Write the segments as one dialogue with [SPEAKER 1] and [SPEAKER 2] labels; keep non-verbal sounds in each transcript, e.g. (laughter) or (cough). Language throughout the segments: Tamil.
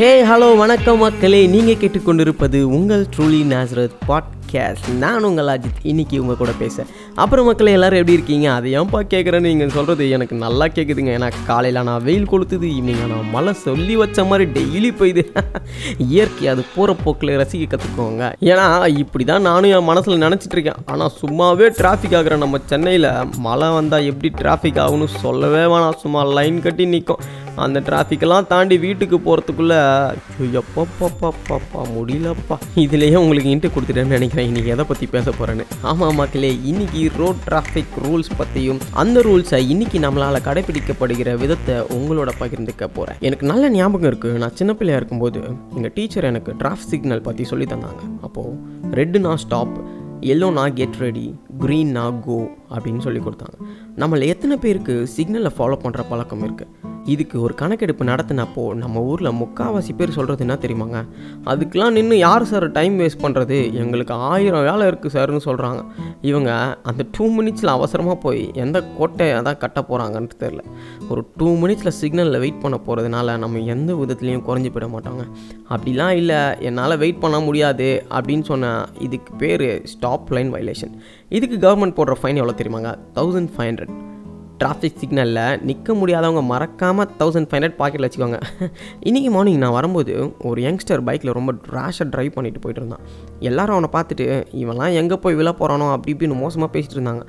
[SPEAKER 1] ஹே ஹலோ வணக்கம் மக்களே. நீங்கள் கேட்டுக்கொண்டிருப்பது உங்கள் ட்ரூலி நாசரத் பாட்காஸ்ட் நான் உங்கள் அஜித். இன்னைக்கு உங்கள் கூட பேச. அப்புறம் மக்களே எல்லோரும் எப்படி இருக்கீங்க? அதை ஏன்ப்பா கேட்குறேன்னு நீங்கள் சொல்கிறது எனக்கு நல்லா கேட்குதுங்க ஏன்னா காலையில் நான் வெயில் கொளுத்துது ஈவினிங் நான் மழை சொல்லி வச்ச மாதிரி டெய்லி போயிது. (laughs) இயற்கை அது போகிற போக்கில் ரசிக்க கற்றுக்கோங்க ஏன்னா இப்படி தான் நானும் என் மனசில் நினச்சிட்ருக்கேன் ஆனால் சும்மாவே டிராஃபிக் ஆகிற நம்ம சென்னையில் மழை வந்தால் எப்படி டிராஃபிக் ஆகும்னு சொல்லவே வேணாம். சும்மா லைன் கட்டி நிற்கும் அந்த டிராஃபிக்கெல்லாம் தாண்டி வீட்டுக்கு போகிறதுக்குள்ளே எப்பப்பாப்பாப்பா முடியலப்பா. இதுலேயே உங்களுக்கு இன்ட்டு கொடுத்துட்டேன்னு நினைக்கிறேன். இன்றைக்கி எதை பற்றி பேச போகிறேன்னு ஆமாம் மக்களே இன்றைக்கி ரோட் டிராஃபிக் ரூல்ஸ் பற்றியும் அந்த ரூல்ஸை இன்னைக்கு நம்மளால் கடைபிடிக்கப்படுகிற விதத்தை உங்களோட பகிர்ந்துக்க போகிறேன் எனக்கு நல்ல ஞாபகம் இருக்குது நான் சின்ன பிள்ளையா இருக்கும்போது எங்கள் டீச்சர் எனக்கு டிராஃபிக் சிக்னல் பற்றி சொல்லி தந்தாங்க. அப்போது ரெட்டுனா ஸ்டாப் எல்லோனா கெட் ரெடி க்ரீன்னா கோ அப்படின்னு சொல்லி கொடுத்தாங்க. நம்மளை எத்தனை பேருக்கு சிக்னலை ஃபாலோ பண்ணுற பழக்கம் இருக்குது இதுக்கு ஒரு கணக்கெடுப்பு நடத்தினப்போ நம்ம ஊரில் முக்கால்வாசி பேர் சொல்கிறது என்ன தெரியுமாங்க? அதுக்கெலாம் நின்று யார் சார் டைம் வேஸ்ட் பண்ணுறது எங்களுக்கு ஆயிரம் வேலை இருக்குது சார்னு சொல்கிறாங்க இவங்க அந்த டூ மினிட்ஸில் அவசரமாக போய் எந்த கோட்டையை தான் கட்ட போகிறாங்கன்னு தெரில ஒரு டூ மினிட்ஸில் சிக்னலில் வெயிட் பண்ண போகிறதுனால நம்ம எந்த விதத்துலேயும் குறைஞ்சி போயிட மாட்டாங்க. அப்படிலாம் இல்லை என்னால் வெயிட் பண்ண முடியாது அப்படின்னு சொன்ன இதுக்கு பேர் ஸ்டாப் லைன் வைலேஷன் இதுக்கு கவர்மெண்ட் போடுற ஃபைன் எவ்வளோ தெரியுமாங்க? தௌசண்ட் ஃபைவ் ஹண்ட்ரட் டிராஃபிக் சிக்னலில் நிற்க முடியாதவங்க மறக்காமல் தௌசண்ட் ஃபைவ் ஹண்ட்ரட் பாக்கெட்டில் வச்சுக்கோங்க. இன்றைக்கி மார்னிங் நான் வரும்போது ஒரு யங்ஸ்டர் பைக்கில் ரொம்ப ரேஷாக ட்ரைவ் பண்ணிட்டு போயிட்டு இருந்தான். எல்லாரும் அவனை பார்த்துட்டு இவன்லாம் எங்கே போய் விழ போகிறானோ அப்படி இப்படின்னு மோசமாக பேசிட்டு இருந்தாங்க.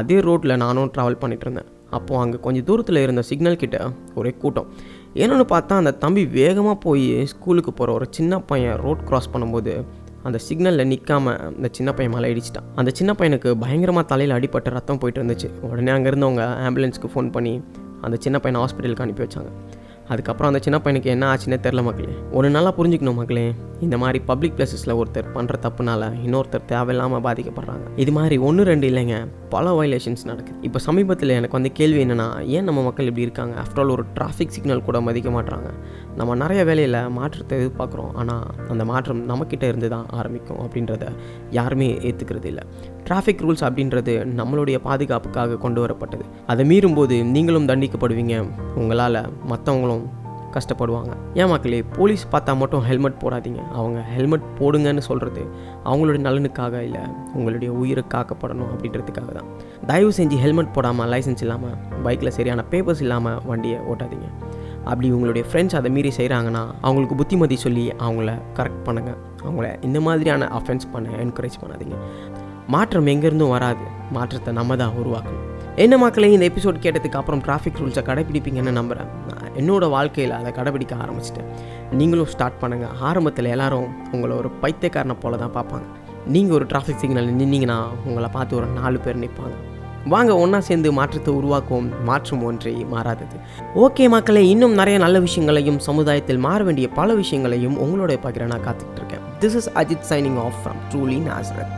[SPEAKER 1] அதே ரோட்டில் நானும் ட்ராவல் பண்ணிட்டு இருந்தேன். அப்போது அங்கே கொஞ்சம் தூரத்தில் இருந்த சிக்னல் கிட்ட ஒரே கூட்டம். என்னென்னு பார்த்தா அந்த தம்பி வேகமாக போய் ஸ்கூலுக்கு போகிற ஒரு சின்ன பையன் ரோட் கிராஸ் பண்ணும்போது அந்த சிக்னலில் நிற்காம அந்த சின்ன பையன் மேலே இடிச்சிட்டான். அந்த சின்ன பையனுக்கு பயங்கரமாக தலையில் அடிபட்ட ரத்தம் போயிட்டு இருந்துச்சு. உடனே அங்கே இருந்தவங்க ஆம்புலன்ஸ்க்கு ஃபோன் பண்ணி அந்த சின்ன பையனை ஹாஸ்பிட்டலுக்கு அனுப்பி வச்சாங்க. அதுக்கப்புறம் அந்த சின்ன பையனுக்கு என்ன ஆச்சுன்னே தெரில மக்களே. ஒரு நாளாக புரிஞ்சுக்கணும் மக்களே. இந்த மாதிரி பப்ளிக் பிளேசஸில் ஒருத்தர் பண்ணுற தப்புனால இன்னொருத்தர் தேவையில்லாமல் பாதிக்கப்படுறாங்க. இது மாதிரி ஒன்று ரெண்டு இல்லைங்க. பல வயலேஷன்ஸ் நடக்குது. இப்போ சமீபத்தில் எனக்கு வந்து கேள்வி என்னென்னா ஏன் நம்ம மக்கள் இப்படி இருக்காங்க? ஆஃப்டர் ஆல் ஒரு டிராஃபிக் சிக்னல் கூட மதிக்க மாட்டுறாங்க நம்ம நிறைய வேலையில் மாற்றத்தை எதிர்பார்க்குறோம். ஆனால் அந்த மாற்றம் நம்மக்கிட்ட இருந்து தான் ஆரம்பிக்கும் அப்படின்றத யாருமே ஏற்றுக்கிறது இல்லை டிராஃபிக் ரூல்ஸ் அப்படின்றது நம்மளுடைய பாதுகாப்புக்காக கொண்டு வரப்பட்டது. அதை மீறும்போது நீங்களும் தண்டிக்கப்படுவீங்க. உங்களால் மற்றவங்களும் கஷ்டப்படுவாங்க. ஏன் மக்களே போலீஸ் பார்த்தா மட்டும் ஹெல்மெட் போடாதீங்க. அவங்க ஹெல்மெட் போடுங்கன்னு சொல்கிறது அவங்களுடைய நலனுக்காக இல்லை உங்களுடைய உயிரை காக்கப்படணும் அப்படின்றதுக்காக தான். தயவு செஞ்சு ஹெல்மெட் போடாமல் லைசன்ஸ் இல்லாமல் பைக்கில் சரியான பேப்பர்ஸ் இல்லாமல் வண்டியை ஓட்டாதீங்க. அப்படி உங்களுடைய ஃப்ரெண்ட்ஸ் அதை மீறி செய்கிறாங்கன்னா அவங்களுக்கு புத்திமதி சொல்லி அவங்கள கரெக்ட் பண்ணுங்கள் அவங்கள இந்த மாதிரியான அஃபென்ஸ் பண்ண என்கரேஜ் பண்ணாதீங்க. மாற்றம் எங்கேருந்தும் வராது. மாற்றத்தை நம்ம தான் உருவாக்கணும். என்ன மக்களே இந்த எபிசோட் கேட்டதுக்கு அப்புறம் டிராஃபிக் ரூல்ஸை கடைப்பிடிப்பீங்கன்னு நம்புகிறேன் நான் என்னோடய வாழ்க்கையில் அதை கடைப்பிடிக்க ஆரம்பிச்சிட்டேன். நீங்களும் ஸ்டார்ட் பண்ணுங்கள் ஆரம்பத்தில் எல்லாரும் உங்களை ஒரு பைத்தியக்காரனை போல தான் பார்ப்பாங்க. நீங்கள் ஒரு டிராஃபிக் சிக்னல் நின்னீங்கன்னா உங்களை பார்த்து ஒரு நாலு பேர் நிற்பாங்க வாங்க ஒன்றா சேர்ந்து மாற்றத்தை உருவாக்குவோம். மாற்றம் ஒன்றே மாறாதது. ஓகே மக்களே இன்னும் நிறைய நல்ல விஷயங்களையும் சமுதாயத்தில் மாற வேண்டிய பல விஷயங்களையும் உங்களோட பார்க்குறேன் நான் காத்துக்கிட்டு இருக்கேன். This is Ajith signing off from truly Nazareth